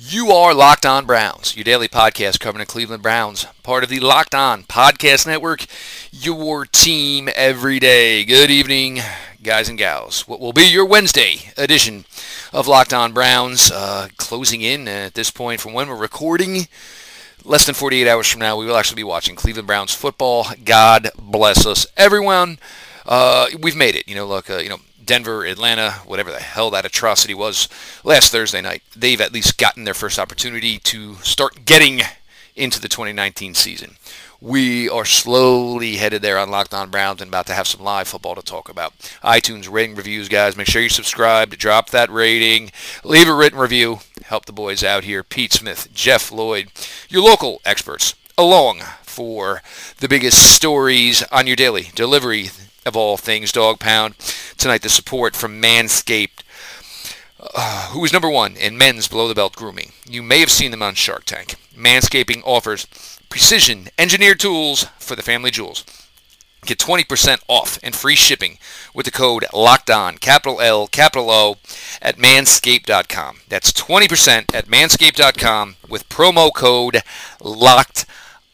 You are Locked On Browns, your daily podcast covering the Cleveland Browns, part of the Locked On Podcast Network, your team every day. Good evening, guys and gals. What will be your Wednesday edition of Locked On Browns, uh, closing in at this point from when we're recording. Less than 48 hours from now, we will actually be watching Cleveland Browns football. God bless us, everyone. Uh, we've made it. You know, look, uh, you know, Denver, Atlanta, whatever the hell that atrocity was last Thursday night, they've at least gotten their first opportunity to start getting into the 2019 season. We are slowly headed there on Locked On Browns and about to have some live football to talk about. iTunes rating reviews, guys. Make sure you subscribe, drop that rating, leave a written review. Help the boys out here. Pete Smith, Jeff Lloyd, your local experts, along for the biggest stories on your daily delivery of all things dog pound. Tonight, the support from Manscaped, uh, who is number one in men's below the belt grooming. You may have seen them on Shark Tank. Manscaping offers precision engineered tools for the family jewels. Get 20% off and free shipping with the code locked on, capital L, capital O, at manscaped.com. That's 20% at manscaped.com with promo code locked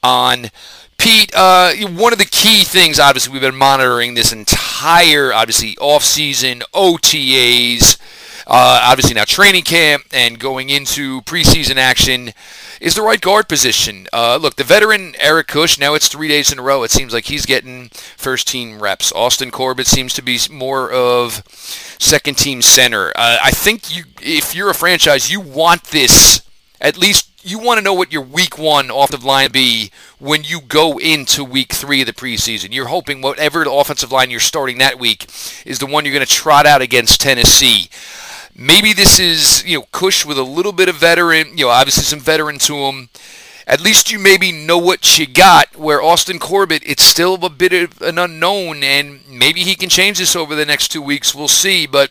on. Pete, uh, one of the key things, obviously, we've been monitoring this entire, obviously, off-season OTAs, uh, obviously now training camp and going into preseason action is the right guard position. Uh, look, the veteran Eric Kush, now it's three days in a row. It seems like he's getting first team reps. Austin Corbett seems to be more of second team center. Uh, I think you, if you're a franchise, you want this at least you want to know what your week one offensive line be when you go into week three of the preseason. You're hoping whatever offensive line you're starting that week is the one you're going to trot out against Tennessee. Maybe this is, you know, Kush with a little bit of veteran, you know, obviously some veteran to him. At least you maybe know what you got. Where Austin Corbett, it's still a bit of an unknown, and maybe he can change this over the next two weeks. We'll see. But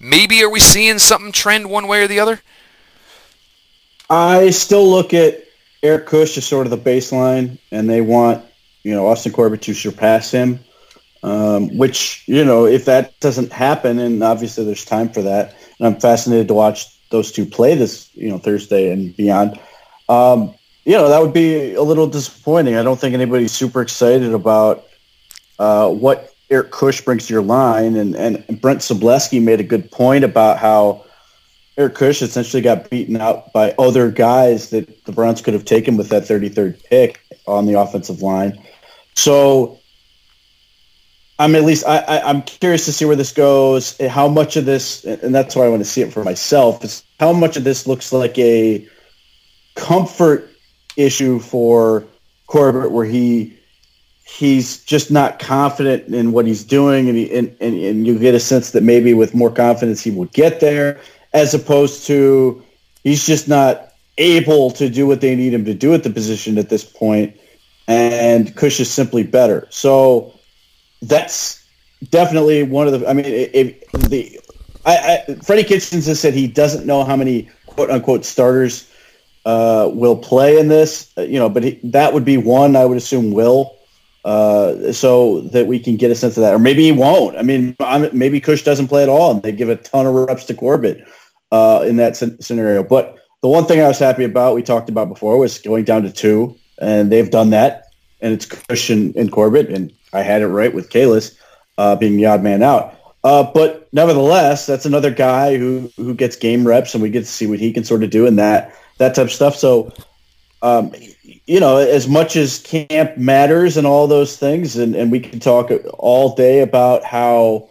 maybe are we seeing something trend one way or the other? I still look at Eric Kush as sort of the baseline, and they want you know Austin Corbett to surpass him. Um, which you know, if that doesn't happen, and obviously there's time for that, and I'm fascinated to watch those two play this you know Thursday and beyond. Um, you know, that would be a little disappointing. I don't think anybody's super excited about uh, what Eric Kush brings to your line, and and Brent Sobleski made a good point about how Eric Kush essentially got beaten out by other guys that the Browns could have taken with that 33rd pick on the offensive line. So I'm at least I, I, am curious to see where this goes. How much of this, and that's why I want to see it for myself, is how much of this looks like a comfort issue for Corbett, where he he's just not confident in what he's doing, and, he, and, and and you get a sense that maybe with more confidence he would get there as opposed to he's just not able to do what they need him to do at the position at this point, and Kush is simply better. So that's definitely one of the. I mean, if the I, I, Freddie Kitchens has said he doesn't know how many quote unquote starters uh, will play in this. Uh, you know, but he, that would be one I would assume will. Uh, so that we can get a sense of that, or maybe he won't. I mean, I'm, maybe Kush doesn't play at all, and they give a ton of reps to Corbett uh, in that scenario. But the one thing I was happy about, we talked about before, was going down to two, and they've done that. And it's Christian and Corbett, and I had it right with Kalis uh, being the odd man out. Uh, but nevertheless, that's another guy who who gets game reps, and we get to see what he can sort of do in that that type of stuff. So, um, you know, as much as camp matters and all those things, and, and we can talk all day about how,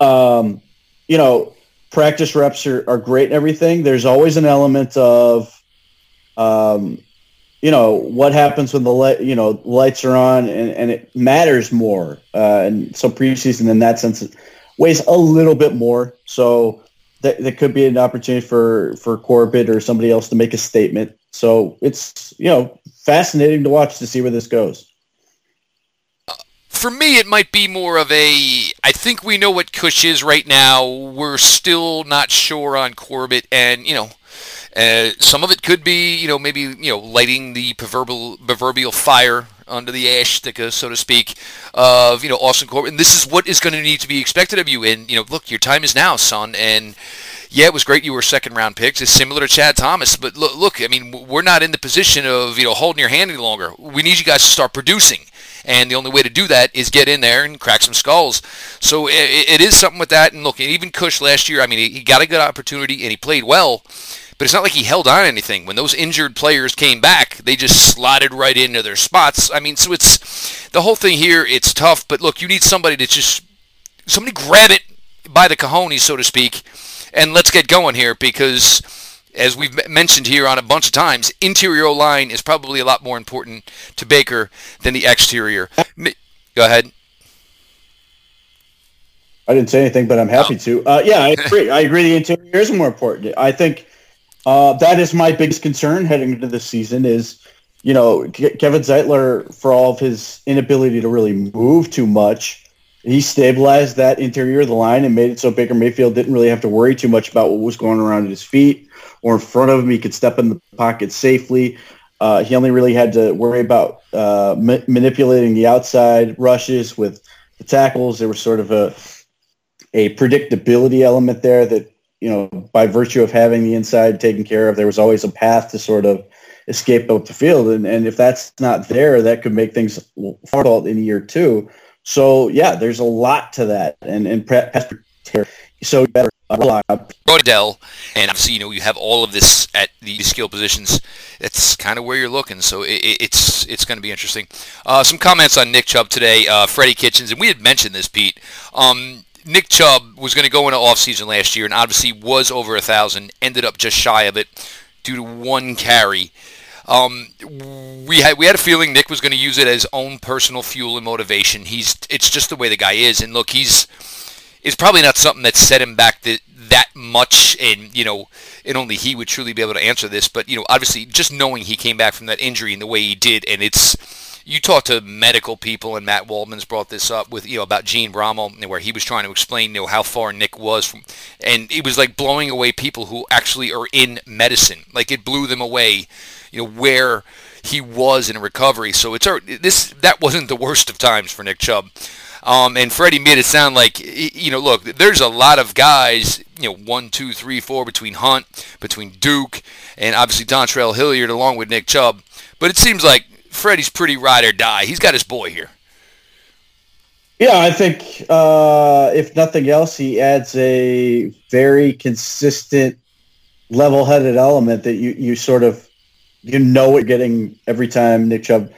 um, you know, practice reps are, are great and everything. There's always an element of, um, you know, what happens when the light, you know, lights are on and, and it matters more. Uh, and so preseason in that sense weighs a little bit more. So that, that could be an opportunity for, for Corbett or somebody else to make a statement. So it's, you know, fascinating to watch to see where this goes for me, it might be more of a. I think we know what Kush is right now. We're still not sure on Corbett, and you know, uh, some of it could be, you know, maybe you know, lighting the proverbial proverbial fire under the ash sticker, so to speak, of you know Austin Corbett. And this is what is going to need to be expected of you. And you know, look, your time is now, son. And yeah, it was great you were second round picks. It's similar to Chad Thomas, but look, look, I mean, we're not in the position of you know holding your hand any longer. We need you guys to start producing, and the only way to do that is get in there and crack some skulls. So it, it is something with that. And look, even Kush last year, I mean, he got a good opportunity and he played well. But it's not like he held on anything. When those injured players came back, they just slotted right into their spots. I mean, so it's the whole thing here. It's tough, but look, you need somebody to just somebody grab it by the cojones, so to speak, and let's get going here because, as we've mentioned here on a bunch of times, interior line is probably a lot more important to Baker than the exterior. Go ahead. I didn't say anything, but I'm happy oh. to. Uh, yeah, I agree. I agree. The interior is more important. I think uh, that is my biggest concern heading into the season. Is you know Kevin Zeitler for all of his inability to really move too much he stabilized that interior of the line and made it so Baker Mayfield didn't really have to worry too much about what was going around at his feet or in front of him. He could step in the pocket safely. Uh, he only really had to worry about uh, ma- manipulating the outside rushes with the tackles. There was sort of a a predictability element there that you know by virtue of having the inside taken care of, there was always a path to sort of escape up the field. And, and if that's not there, that could make things difficult in year two. So yeah, there's a lot to that, and and pass so better. Rodell, and obviously you know you have all of this at the skill positions. It's kind of where you're looking, so it, it's it's going to be interesting. Uh, some comments on Nick Chubb today, uh, Freddie Kitchens, and we had mentioned this, Pete. Um, Nick Chubb was going to go into offseason last year, and obviously was over a thousand. Ended up just shy of it due to one carry. Um, we had we had a feeling Nick was going to use it as own personal fuel and motivation. He's it's just the way the guy is, and look, he's it's probably not something that set him back the, that much, and you know, and only he would truly be able to answer this. But you know, obviously, just knowing he came back from that injury in the way he did, and it's you talk to medical people, and Matt Waldman's brought this up with you know about Gene Brommel, where he was trying to explain you know how far Nick was from, and it was like blowing away people who actually are in medicine. Like it blew them away you know where he was in recovery. So it's this that wasn't the worst of times for Nick Chubb. Um, and Freddie made it sound like you know, look, there's a lot of guys, you know, one, two, three, four between Hunt, between Duke, and obviously Dontrell Hilliard along with Nick Chubb. But it seems like Freddie's pretty ride or die. He's got his boy here. Yeah, I think uh, if nothing else, he adds a very consistent, level-headed element that you you sort of you know it getting every time Nick Chubb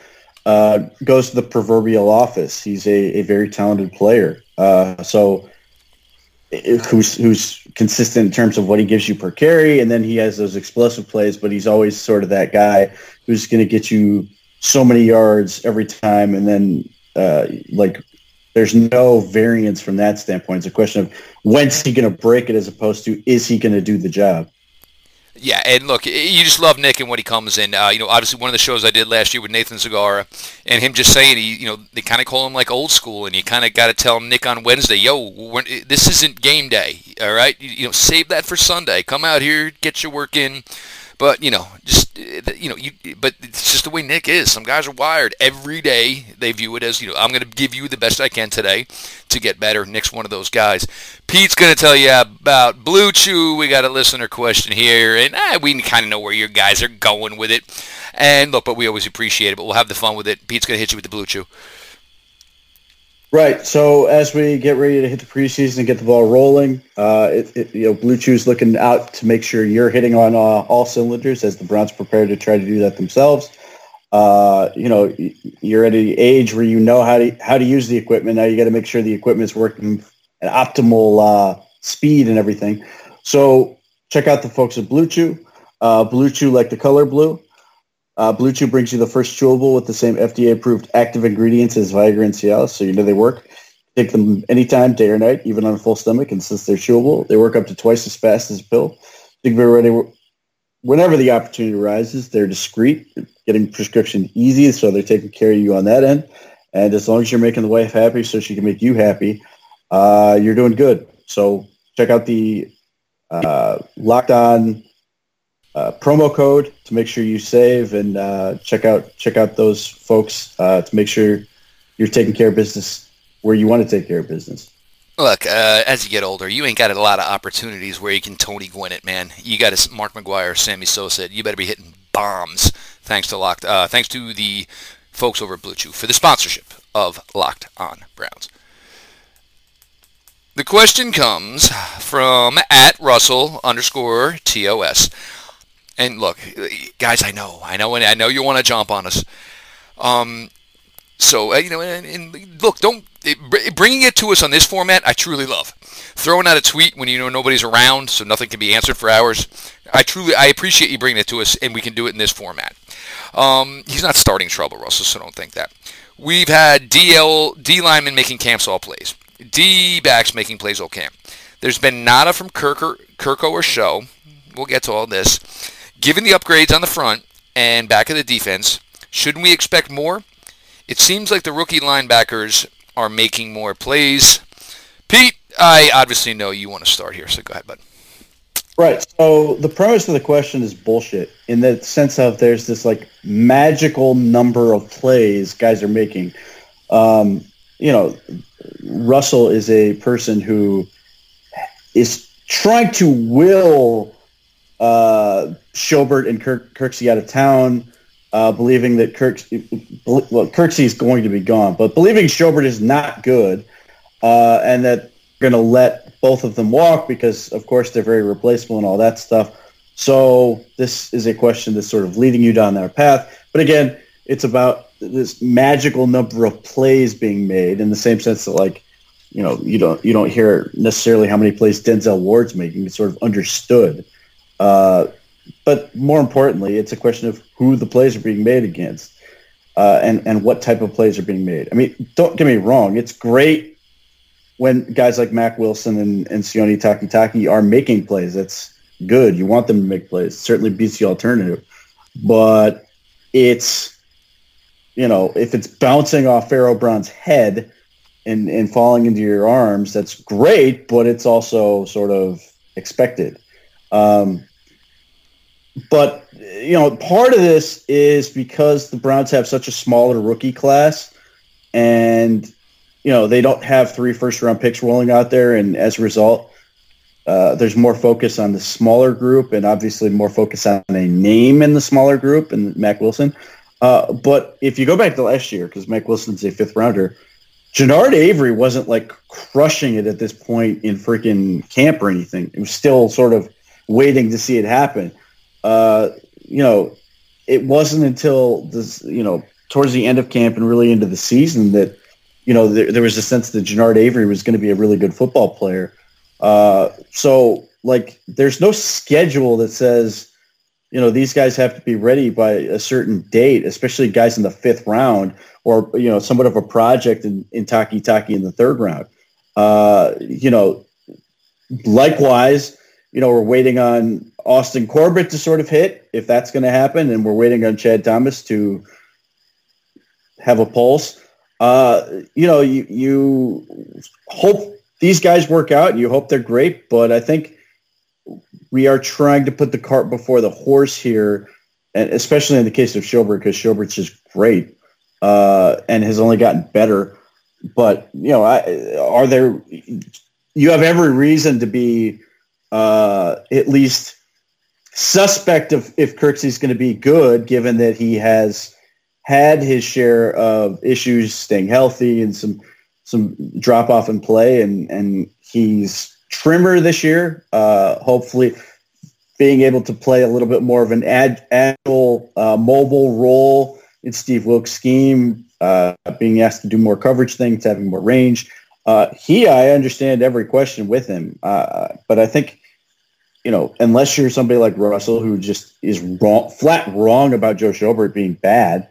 uh, goes to the proverbial office. He's a, a very talented player. Uh, so who's who's consistent in terms of what he gives you per carry, and then he has those explosive plays. But he's always sort of that guy who's going to get you so many yards every time, and then uh, like there's no variance from that standpoint. It's a question of when's he going to break it, as opposed to is he going to do the job. Yeah, and look, you just love Nick and when he comes in. Uh, you know, obviously one of the shows I did last year with Nathan Zegura, and him just saying he, you know, they kind of call him like old school, and you kind of got to tell Nick on Wednesday, yo, this isn't game day, all right? You, you know, save that for Sunday. Come out here, get your work in. But you know, just you know, you. But it's just the way Nick is. Some guys are wired. Every day they view it as you know, I'm going to give you the best I can today to get better. Nick's one of those guys. Pete's going to tell you about Blue Chew. We got a listener question here, and eh, we kind of know where your guys are going with it. And look, but we always appreciate it. But we'll have the fun with it. Pete's going to hit you with the Blue Chew. Right. So as we get ready to hit the preseason and get the ball rolling, uh, it, it, you know, Blue Chew's looking out to make sure you're hitting on uh, all cylinders as the Browns prepare to try to do that themselves. Uh, you know, you're at an age where you know how to how to use the equipment. Now you got to make sure the equipment's working at optimal uh, speed and everything. So check out the folks at Blue Chew. Uh, blue Chew, like the color blue, uh, Blue Chew brings you the first chewable with the same FDA-approved active ingredients as Viagra and Cialis, so you know they work. Take them anytime, day or night, even on a full stomach, and since they're chewable, they work up to twice as fast as a pill. Think be ready whenever the opportunity arises. They're discreet, getting prescription easy, so they're taking care of you on that end. And as long as you're making the wife happy, so she can make you happy, uh, you're doing good. So check out the uh, Locked On uh, promo code to make sure you save and uh, check out check out those folks uh, to make sure you're taking care of business where you want to take care of business. Look, uh, as you get older, you ain't got a lot of opportunities where you can Tony Gwynn it, man. You got to Mark McGwire, Sammy Sosa. You better be hitting bombs. Thanks to Locked. Uh, thanks to the folks over at Blue Chew for the sponsorship of Locked On Browns. The question comes from at Russell underscore TOS. And look, guys, I know, I know, and I know you want to jump on us. Um, so uh, you know, and, and look, don't it, bringing it to us on this format. I truly love throwing out a tweet when you know nobody's around, so nothing can be answered for hours. I truly, I appreciate you bringing it to us, and we can do it in this format. Um, he's not starting trouble, Russell, so don't think that. We've had DL D linemen making camps all plays, D backs making plays all camp. There's been nada from Kirk or, Kirko or Show. We'll get to all this. Given the upgrades on the front and back of the defense, shouldn't we expect more? It seems like the rookie linebackers are making more plays. Pete, I obviously know you want to start here, so go ahead, bud. Right. So the premise of the question is bullshit in the sense of there's this like magical number of plays guys are making. Um, you know, Russell is a person who is trying to will uh, Schobert and Kirk, Kirksey out of town uh, believing that Kirk, well, Kirksey is going to be gone, but believing Schobert is not good, uh, and that going to let both of them walk because, of course, they're very replaceable and all that stuff. So this is a question that's sort of leading you down that path. But again, it's about this magical number of plays being made in the same sense that, like, you know, you don't you don't hear necessarily how many plays Denzel Ward's making. It's sort of understood. Uh, but more importantly, it's a question of who the plays are being made against uh, and, and what type of plays are being made. I mean, don't get me wrong. It's great when guys like Mack Wilson and, and Sione Takitaki are making plays. That's good. You want them to make plays. Certainly beats the alternative. But it's, you know, if it's bouncing off Pharaoh Brown's head and, and falling into your arms, that's great, but it's also sort of expected. Um, but you know, part of this is because the Browns have such a smaller rookie class, and you know they don't have three first round picks rolling out there, and as a result, uh, there's more focus on the smaller group, and obviously more focus on a name in the smaller group, and Mack Wilson. Uh, but if you go back to last year, because Mack Wilson's a fifth rounder, Genard Avery wasn't like crushing it at this point in freaking camp or anything. It was still sort of waiting to see it happen uh, you know, it wasn't until this, you know, towards the end of camp and really into the season that, you know, there, there was a sense that Genard Avery was going to be a really good football player. Uh, so, like, there's no schedule that says, you know, these guys have to be ready by a certain date, especially guys in the fifth round or, you know, somewhat of a project in, in Takitaki in the third round. Uh, you know, likewise, you know, we're waiting on Austin Corbett to sort of hit, if that's going to happen, and we're waiting on Chad Thomas to have a pulse. Uh, you know, you, you hope these guys work out. You hope they're great, but I think we are trying to put the cart before the horse here, and especially in the case of Schobert, because Schobert's just great uh, and has only gotten better. But you know, I, are there? You have every reason to be uh, at least suspect of if Kirksey's going to be good, given that he has had his share of issues staying healthy and some some drop off in play, and and he's trimmer this year. Uh, hopefully, being able to play a little bit more of an ad, agile, uh, mobile role in Steve Wilks' scheme, uh, being asked to do more coverage things, having more range. Uh, he, I understand every question with him, uh, but I think you know, unless you're somebody like Russell who just is wrong, flat wrong about Joe Schobert being bad,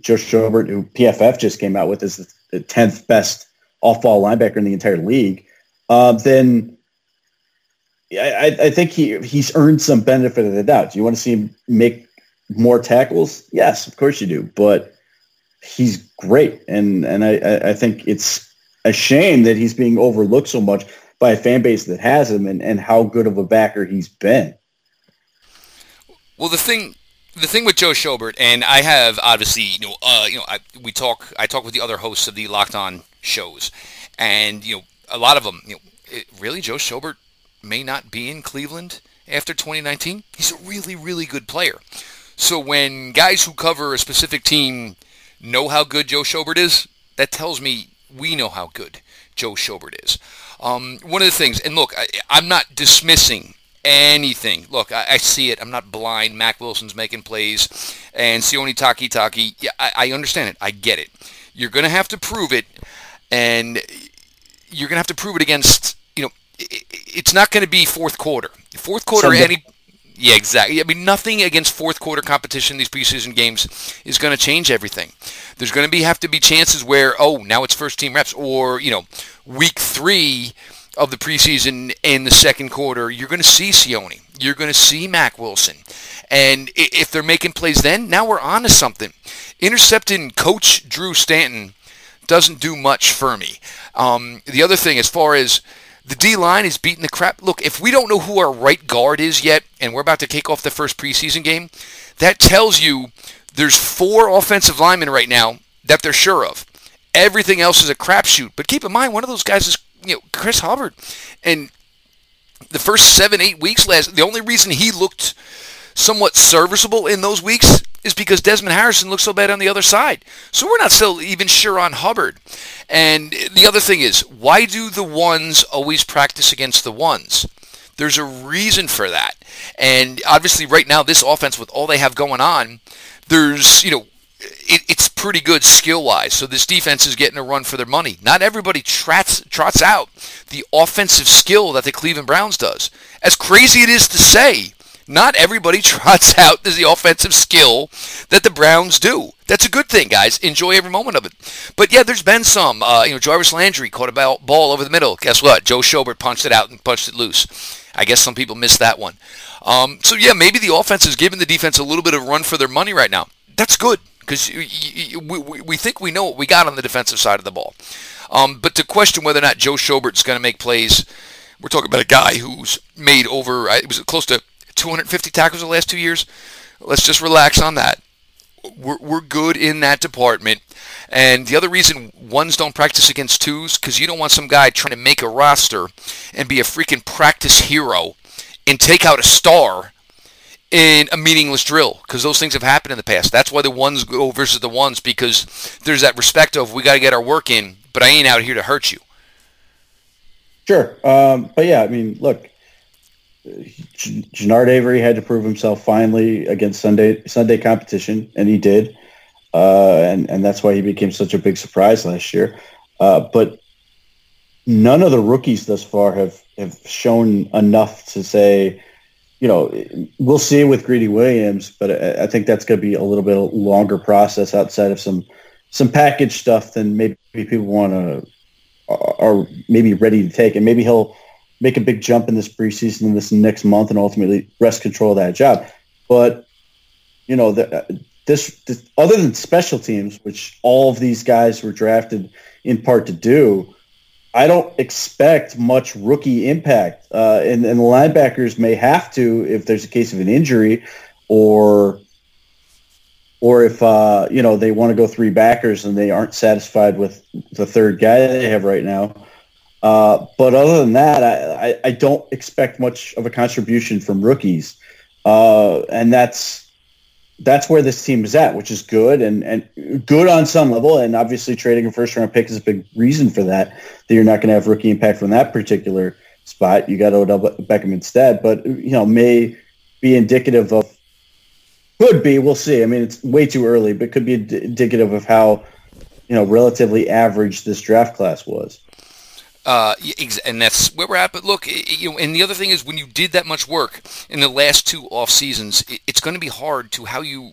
Joe Schobert, who PFF just came out with as the tenth best off-ball linebacker in the entire league, uh, then I, I, think he he's earned some benefit of the doubt. Do you want to see him make more tackles? Yes, of course you do. But he's great, and and I, I think it's a shame that he's being overlooked so much by a fan base that has him and, and how good of a backer he's been. Well, the thing the thing with Joe Schobert, and I have obviously, you know, uh, you know, I, we talk, I talk with the other hosts of the Locked On shows, and you know, a lot of them, you know, it, really Joe Schobert may not be in Cleveland after 2019. He's a really, really good player. So when guys who cover a specific team know how good Joe Schobert is, that tells me we know how good Joe Schobert is. Um, one of the things, and look, I, I'm not dismissing anything. Look, I, I, see it. I'm not blind. Mack Wilson's making plays, and Sione Takitaki. Yeah, I, I understand it. I get it. You're going to have to prove it, and you're going to have to prove it against. You know, it, it's not going to be fourth quarter. Fourth quarter, Sunday. any. Yeah, exactly. I mean, nothing against fourth quarter competition these preseason games is going to change everything. There's going to be have to be chances where, oh, now it's first team reps, or you know, week three of the preseason in the second quarter, you're going to see Sione. You're going to see Mack Wilson. And if they're making plays then, now we're on to something. Intercepting Coach Drew Stanton doesn't do much for me. Um, the other thing, as far as the D line is beating the crap. Look, if we don't know who our right guard is yet, and we're about to kick off the first preseason game, that tells you there's four offensive linemen right now that they're sure of. Everything else is a crapshoot. But keep in mind, one of those guys is you know, Chris Hubbard. And the first seven, eight weeks last, the only reason he looked somewhat serviceable in those weeks is because Desmond Harrison looked so bad on the other side. So we're not still even sure on Hubbard. And the other thing is, why do the ones always practice against the ones? There's a reason for that. And obviously right now, this offense with all they have going on, there's, you know, it, it's pretty good skill wise. So this defense is getting a run for their money. Not everybody trots, trots out the offensive skill that the Cleveland Browns does. As crazy it is to say, not everybody trots out the offensive skill that the Browns do. That's a good thing, guys. Enjoy every moment of it. But yeah, there's been some. Uh, you know, Jarvis Landry caught a ball over the middle. Guess what? Joe Schobert punched it out and punched it loose. I guess some people missed that one. Um, so yeah, maybe the offense is giving the defense a little bit of run for their money right now. That's good because we, we think we know what we got on the defensive side of the ball. Um, but to question whether or not Joe Schobert's going to make plays, we're talking about a guy who's made over, it was close to 250 tackles the last two years. Let's just relax on that. We're, we're good in that department. And the other reason ones don't practice against twos, because you don't want some guy trying to make a roster and be a freaking practice hero and take out a star in a meaningless drill because those things have happened in the past. That's why the ones go versus the ones because there's that respect of we got to get our work in, but I ain't out here to hurt you. Sure, um, but yeah, I mean, look, Genard Avery had to prove himself finally against Sunday Sunday competition, and he did, uh, and and that's why he became such a big surprise last year. Uh, but none of the rookies thus far have have shown enough to say you know, we'll see with Greedy Williams, but I, think that's going to be a little bit longer process outside of some some package stuff than maybe people want to are maybe ready to take, and maybe he'll make a big jump in this preseason in this next month and ultimately wrest control of that job. But you know, the, this, this other than special teams, which all of these guys were drafted in part to do, I don't expect much rookie impact, uh, and, and the linebackers may have to if there's a case of an injury, or or if uh, you know they want to go three backers and they aren't satisfied with the third guy they have right now. Uh, but other than that, I, I, I, don't expect much of a contribution from rookies, uh, and that's that's where this team is at, which is good and, and good on some level. And obviously, trading a first round pick is a big reason for that. That you're not going to have rookie impact from that particular spot. You got Odell Beckham instead, but you know may be indicative of could be. We'll see. I mean, it's way too early, but could be indicative of how you know relatively average this draft class was. Uh, and that's where we're at. But look, you know, and the other thing is when you did that much work in the last two off seasons, it's going to be hard to how you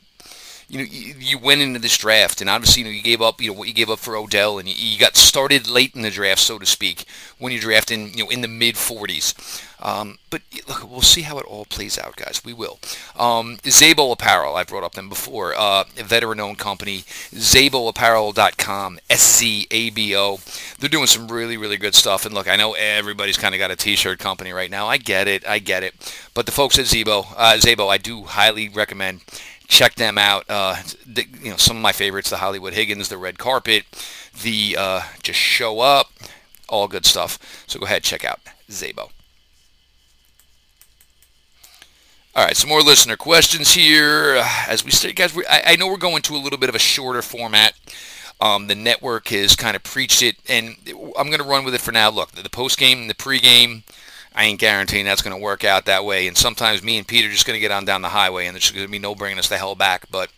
you know, you, you, went into this draft, and obviously, you know, you gave up, you know, what you gave up for Odell, and you, you got started late in the draft, so to speak, when you draft in, you know, in the mid 40s. Um, but look, we'll see how it all plays out, guys. We will. Um, Szabo Apparel, I've brought up them before, uh, a veteran-owned company, SzaboApparel.com, S-Z-A-B-O. They're doing some really, really good stuff. And look, I know everybody's kind of got a T-shirt company right now. I get it, I get it. But the folks at Szabo, uh, Szabo, I do highly recommend check them out. Uh, the, you know, some of my favorites: the Hollywood Higgins, the red carpet, the uh, just show up. all good stuff. So go ahead, check out Szabo. All right, some more listener questions here. As we start, guys, we, I, I, know we're going to a little bit of a shorter format. Um, the network has kind of preached it, and I'm going to run with it for now. Look, the, the post game, the pre game, I ain't guaranteeing that's going to work out that way. And sometimes me and Pete are just going to get on down the highway, and there's going to be no bringing us the hell back. But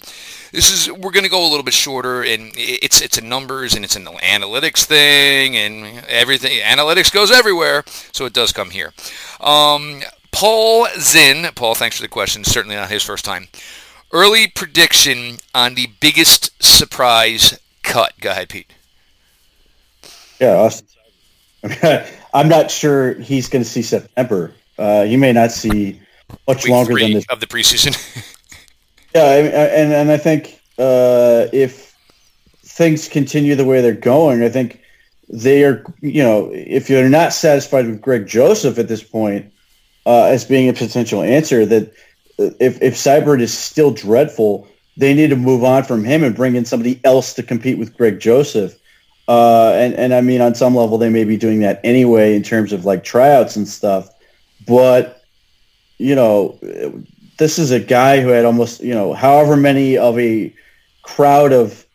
this is we're going to go a little bit shorter, and it's it's a numbers and it's an analytics thing, and everything. Analytics goes everywhere, so it does come here. Um, Paul Zinn, Paul, thanks for the question. Certainly not his first time. Early prediction on the biggest surprise cut. Go ahead, Pete. Yeah, Austin. I'm not sure he's going to see September. Uh, he may not see much Week longer than this of the preseason. yeah, and and I think uh, if things continue the way they're going, I think they are. You know, if you're not satisfied with Greg Joseph at this point uh, as being a potential answer, that if if Seibert is still dreadful, they need to move on from him and bring in somebody else to compete with Greg Joseph. Uh, and, and I mean, on some level, they may be doing that anyway in terms of like tryouts and stuff. But, you know, this is a guy who had almost, you know, however many of a crowd of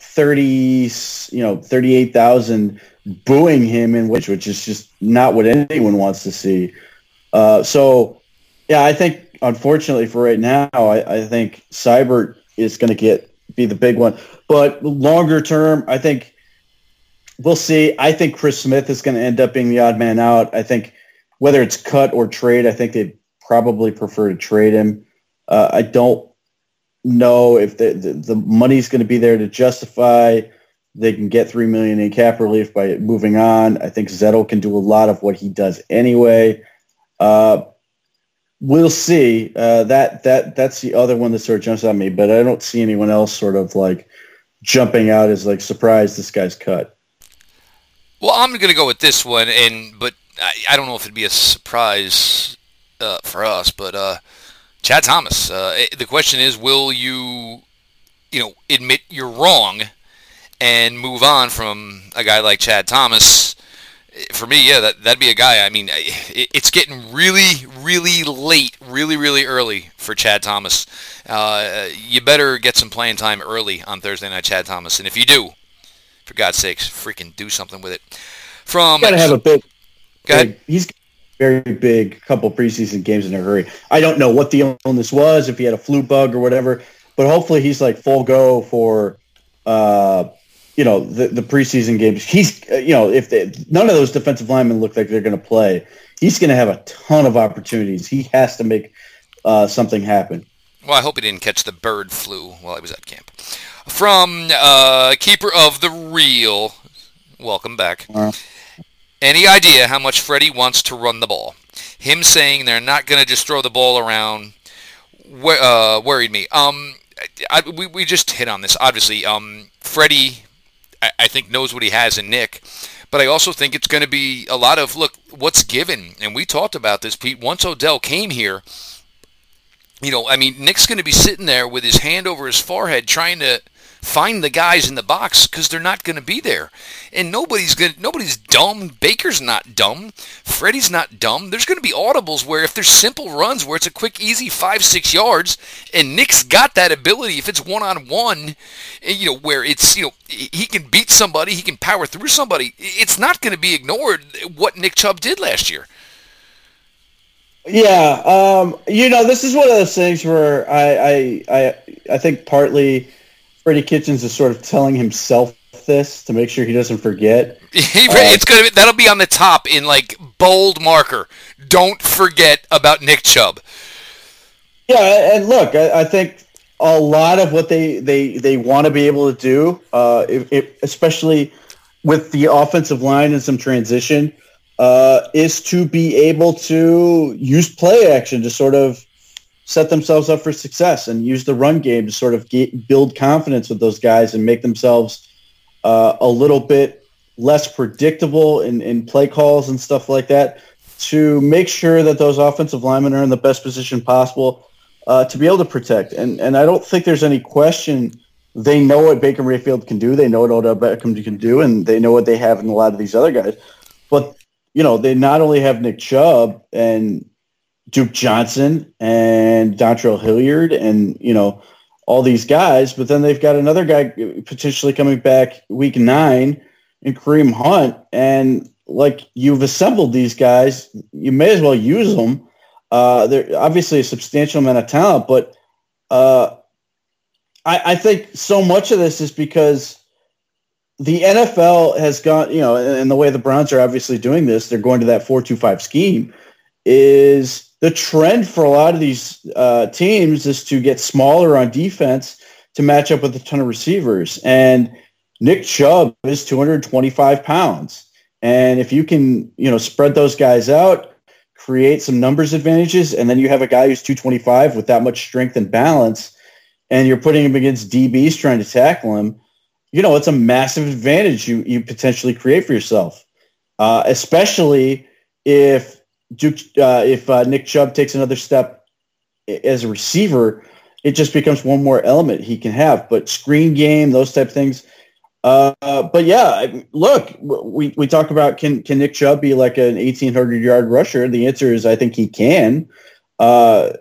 30, you know, 38,000 booing him in which, which is just not what anyone wants to see. Uh, so, yeah, I think, unfortunately for right now, I, I think Seibert is going to get be the big one. But longer term, I think – we'll see. I think Chris Smith is going to end up being the odd man out. I think whether it's cut or trade, I think they'd probably prefer to trade him. Uh, I don't know if the, the, the money's going to be there to justify. They can get three million in cap relief by moving on. I think Zettel can do a lot of what he does anyway. Uh, we'll see. Uh, that that that's the other one that sort of jumps at me, but I don't see anyone else sort of like jumping out as like surprise this guy's cut. Well, I'm going to go with this one, and but I, I don't know if it'd be a surprise uh, for us, but uh, Chad Thomas. Uh, eh, the question is, will you, you know, admit you're wrong and move on from a guy like Chad Thomas? For me, yeah, that that'd be a guy. I mean, it, it's getting really, really late, really, really early for Chad Thomas. Uh, you better get some playing time early on Thursday night, Chad Thomas, and if you do, for God's sakes, freaking do something with it. From got to have a big. big he's very big couple preseason games in a hurry. I don't know what the illness was, if he had a flu bug or whatever, but hopefully he's like full go for, uh, you know, the, the preseason games. He's, uh, you know, if they, none of those defensive linemen look like they're going to play, he's going to have a ton of opportunities. He has to make uh, something happen. Well, I hope he didn't catch the bird flu while he was at camp from uh, Keeper of the Real. Welcome back. Any idea how much Freddie wants to run the ball? Him saying they're not going to just throw the ball around uh, worried me. Um, I, we, we just hit on this. Obviously, um, Freddie, I, I think, knows what he has in Nick. But I also think it's going to be a lot of, look, what's given. And we talked about this, Pete. Once Odell came here, you know, I mean, Nick's going to be sitting there with his hand over his forehead trying to – find the guys in the box because they're not going to be there. And nobody's going nobody's dumb. Baker's not dumb. Freddie's not dumb. There's going to be audibles where if there's simple runs where it's a quick, easy five, six yards, and Nick's got that ability. If it's one on one, you know where it's you know he can beat somebody, he can power through somebody. It's not going to be ignored what Nick Chubb did last year. Yeah, um, you know, this is one of those things where I, I, I, I think partly Freddie Kitchens is sort of telling himself this to make sure he doesn't forget. it's gonna be, that'll be on the top in like bold marker. Don't forget about Nick Chubb. Yeah, and look, I, I think a lot of what they they they want to be able to do, uh, if, if, especially with the offensive line and some transition, uh, is to be able to use play action to sort of set themselves up for success and use the run game to sort of get, build confidence with those guys and make themselves uh, a little bit less predictable in, in play calls and stuff like that to make sure that those offensive linemen are in the best position possible uh, to be able to protect. And and I don't think there's any question they know what Baker Mayfield can do. They know what Odell Beckham can do, and they know what they have in a lot of these other guys. but you know they not only have Nick Chubb and Duke Johnson and Dontrell Hilliard and you know all these guys, but then they've got another guy potentially coming back week nine in Kareem Hunt, and like you've assembled these guys, you may as well use them. Uh, they're obviously a substantial amount of talent, but uh, I, I think so much of this is because the NFL has gone, you know, and the way the Browns are obviously doing this, they're going to that four-two-five scheme. Is the trend for a lot of these uh, teams is to get smaller on defense to match up with a ton of receivers. And Nick Chubb is 225 pounds. And if you can, you know, spread those guys out, create some numbers advantages, and then you have a guy who's 225 with that much strength and balance, and you're putting him against DBs trying to tackle him, you know, it's a massive advantage you you potentially create for yourself. Uh, especially if Duke, uh, if uh, Nick Chubb takes another step as a receiver, it just becomes one more element he can have. But screen game, those type of things. Uh, but yeah, look, we, we talk about can can Nick Chubb be like an 1,800 yard rusher? The answer is I think he can. Uh,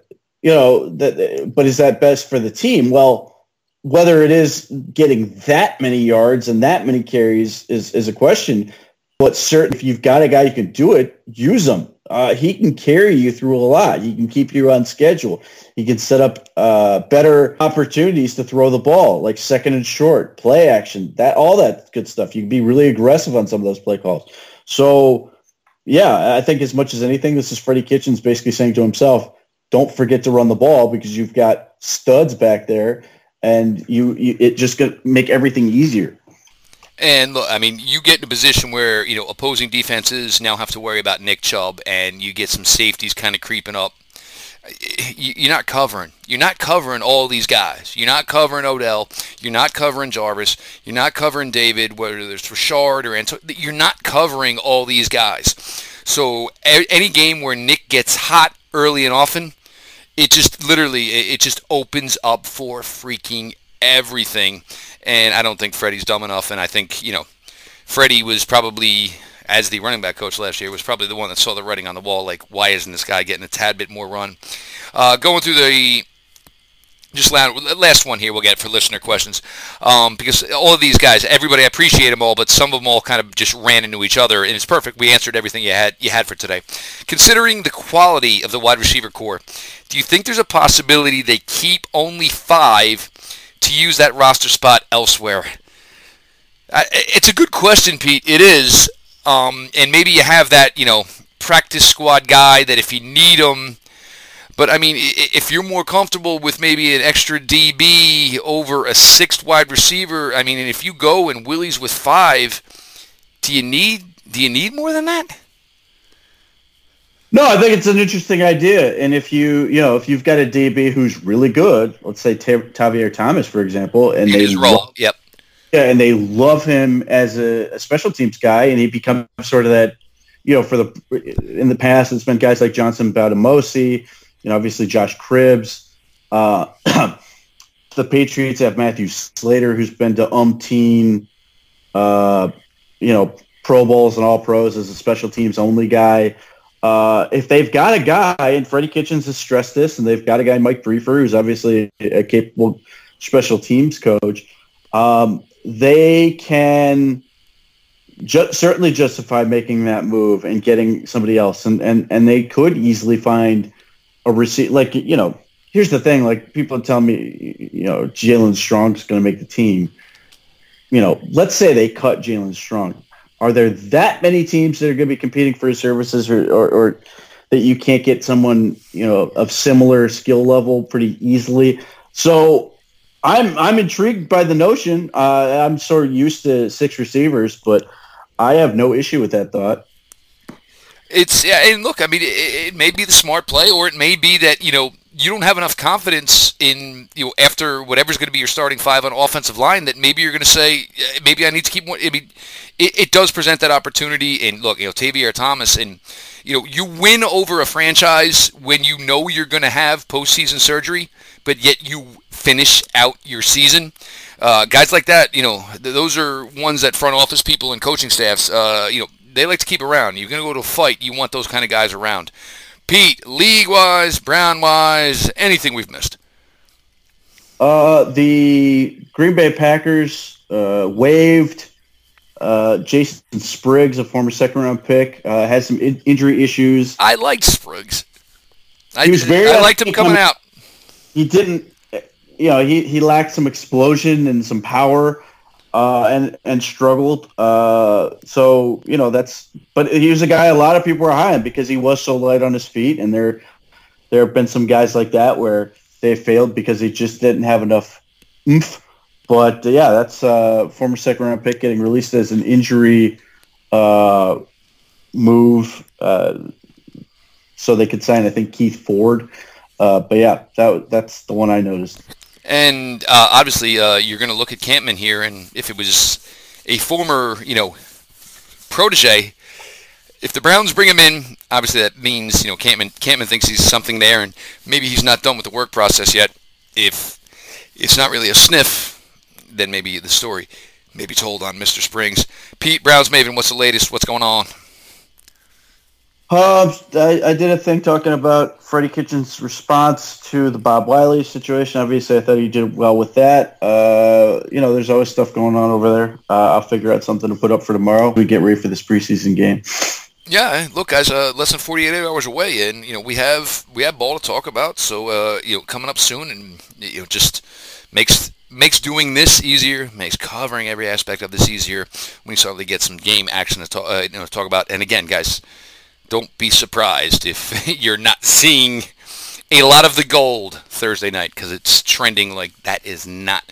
you know, that, but is that best for the team? Well, whether it is getting that many yards and that many carries is, is a question. But certain, if you've got a guy who can do it, use him. Uh, he can carry you through a lot. He can keep you on schedule. He can set up uh, better opportunities to throw the ball, like second and short, play action, that all that good stuff. You can be really aggressive on some of those play calls. So, yeah, I think as much as anything, this is Freddie Kitchens basically saying to himself, "Don't forget to run the ball because you've got studs back there, and you, you it just gonna make everything easier." And look, I mean, you get in a position where you know opposing defenses now have to worry about Nick Chubb, and you get some safeties kind of creeping up. You're not covering. You're not covering all these guys. You're not covering Odell. You're not covering Jarvis. You're not covering David, whether it's Rashard or Anto. You're not covering all these guys. So any game where Nick gets hot early and often, it just literally it just opens up for freaking everything and I don't think Freddie's dumb enough. And I think you know, Freddie was probably as the running back coach last year was probably the one that saw the writing on the wall. Like, why isn't this guy getting a tad bit more run? Uh, going through the just last one here we'll get for listener questions um, because all of these guys everybody I appreciate them all but some of them all kind of just ran into each other and it's perfect we answered everything you had you had for today considering the quality of the wide receiver corps do you think there's a possibility they keep only five to use that roster spot elsewhere? It's a good question, Pete. It is, um, and maybe you have that, you know, practice squad guy that if you need him. But I mean, if you're more comfortable with maybe an extra DB over a sixth wide receiver, I mean, and if you go and Willie's with five, do you need do you need more than that? No, I think it's an interesting idea. And if you, you know, if you've got a DB who's really good, let's say T- Tavierre Thomas, for example, and they love, yep, yeah, and they love him as a, a, special teams guy, and he becomes sort of that, you know, for the in the past, it's been guys like Johnson Bademosi, you know, obviously Josh Cribbs. Uh, the Patriots have Matthew Slater, who's been to umpteen, uh, you know, Pro Bowls and All Pros as a special teams only guy. Uh, if they've got a guy, and Freddie Kitchens has stressed this, and they've got a guy, Mike Priefer, who's obviously a capable special teams coach, um, they can ju- certainly justify making that move and getting somebody else. And, and, and they could easily find a receipt. Like, you know, here's the thing. Like, people tell me, you know, Jaelen Strong's going to make the team. You know, let's say they cut Jaelen Strong are there that many teams that are going to be competing for his services or, or, or, that you can't get someone you know of similar skill level pretty easily? So i'm i'm intrigued by the notion. Uh, i'm sort of used to six receivers but i have no issue with that thought. It's yeah, and look, I mean, it, it, may be the smart play, or it may be that you know you don't have enough confidence in you know after whatever's going to be your starting five on offensive line that maybe you're going to say maybe I need to keep. I mean, it, it does present that opportunity. And look, you know, Tavierre Thomas, and you know, you win over a franchise when you know you're going to have postseason surgery, but yet you finish out your season. Uh, guys like that, you know, th- those are ones that front office people and coaching staffs, uh, you know, they like to keep around. You're going to go to a fight, you want those kind of guys around. Pete, league wise, Brown wise, anything we've missed? Uh, the Green Bay Packers uh, waived uh, Jason Spriggs, a former second round pick, uh, has some in- injury issues. I liked Spriggs. I, He was very I liked him coming coming- out. He didn't, you know, he, he lacked some explosion and some power, uh, and and struggled. Uh, so you know that's, but he was a guy a lot of people were high on because he was so light on his feet, and there there have been some guys like that where they failed because they just didn't have enough oomph. But uh, yeah, that's uh, former second round pick getting released as an injury uh, move, uh, so they could sign I think Keith Ford. Uh, but yeah, that that's the one I noticed. And uh, obviously, uh, you're going to look at Campman here, and if it was a former, you know, protege, if the Browns bring him in, obviously that means you know Campman Campman thinks he's something there, and maybe he's not done with the work process yet. If it's not really a sniff, then maybe the story may be told on Mr. Springs. Pete Browns Maven, what's the latest? What's going on? Um, I, I did a thing talking about Freddie Kitchens' response to the Bob Wylie situation. Obviously, I thought he did well with that. Uh, you know, there's always stuff going on over there. Uh, I'll figure out something to put up for tomorrow. We get ready for this preseason game. Yeah, look, guys, uh, less than 48 hours away, and you know we have we have ball to talk about. So uh, you know, coming up soon, and you know, just makes makes doing this easier, makes covering every aspect of this easier. We suddenly get some game action to talk, uh, you know, talk about. And again, guys, don't be surprised if you're not seeing a lot of the gold Thursday night because it's trending like that is not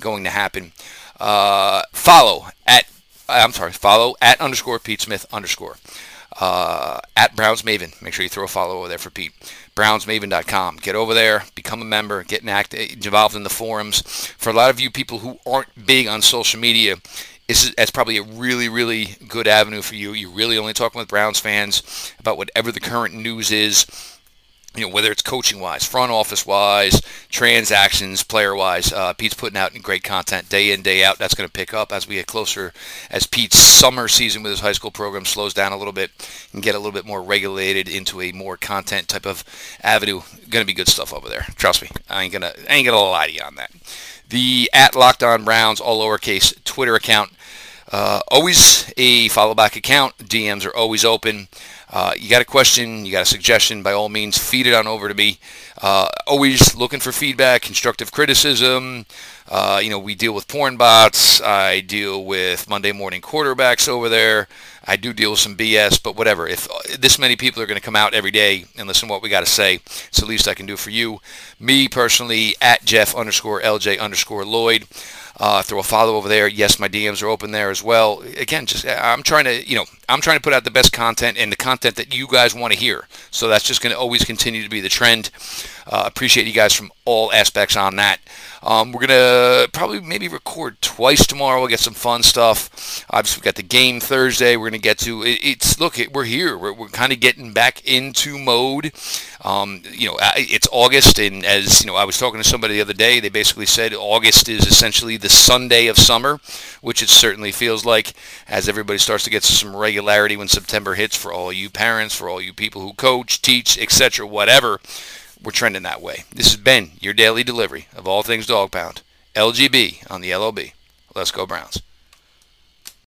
going to happen. Uh, follow at I'm sorry, follow at underscore Pete Smith underscore uh, at Browns Maven. Make sure you throw a follow over there for Pete. BrownsMaven.com. Get over there, become a member, get involved in the forums. For a lot of you people who aren't big on social media, is, that's probably a really, really good avenue for you. You're really only talking with Browns fans about whatever the current news is you know, whether it's coaching wise, front office wise, transactions, player wise, uh, Pete's putting out great content day in, day out. That's going to pick up as we get closer, as Pete's summer season with his high school program slows down a little bit and get a little bit more regulated into a more content type of avenue. Going to be good stuff over there. Trust me. I ain't gonna, I ain't gonna lie to you on that. The at Locked On Browns, all lowercase, Twitter account. Uh, always a follow back account. DMs are always open. Uh, you got a question, you got a suggestion, by all means, feed it on over to me. Uh, always looking for feedback, constructive criticism. Uh, you know, we deal with porn bots. I deal with Monday morning quarterbacks over there. I do deal with some BS, but whatever. If this many people are going to come out every day and listen to what we got to say, it's the least I can do for you. Me personally, at Jeff underscore LJ underscore Lloyd. Uh, throw a follow over there. Yes, my DMs are open there as well. Again, just I'm trying to, you know, I'm trying to put out the best content and the content that you guys want to hear. So that's just going to always continue to be the trend. Uh, appreciate you guys from all aspects on that. Um, we're gonna probably maybe record twice tomorrow. We'll get some fun stuff. Obviously, we got the game Thursday. We're gonna get to it, it's look. It, we're here. We're, we're kind of getting back into mode. Um, you know, it's August, and as you know, I was talking to somebody the other day. They basically said August is essentially the Sunday of summer, which it certainly feels like as everybody starts to get some regularity when September hits. For all you parents, for all you people who coach, teach, etc., whatever we're trending that way. This has been your daily delivery of all things dog pound. LGB on the LOB. Let's go Browns.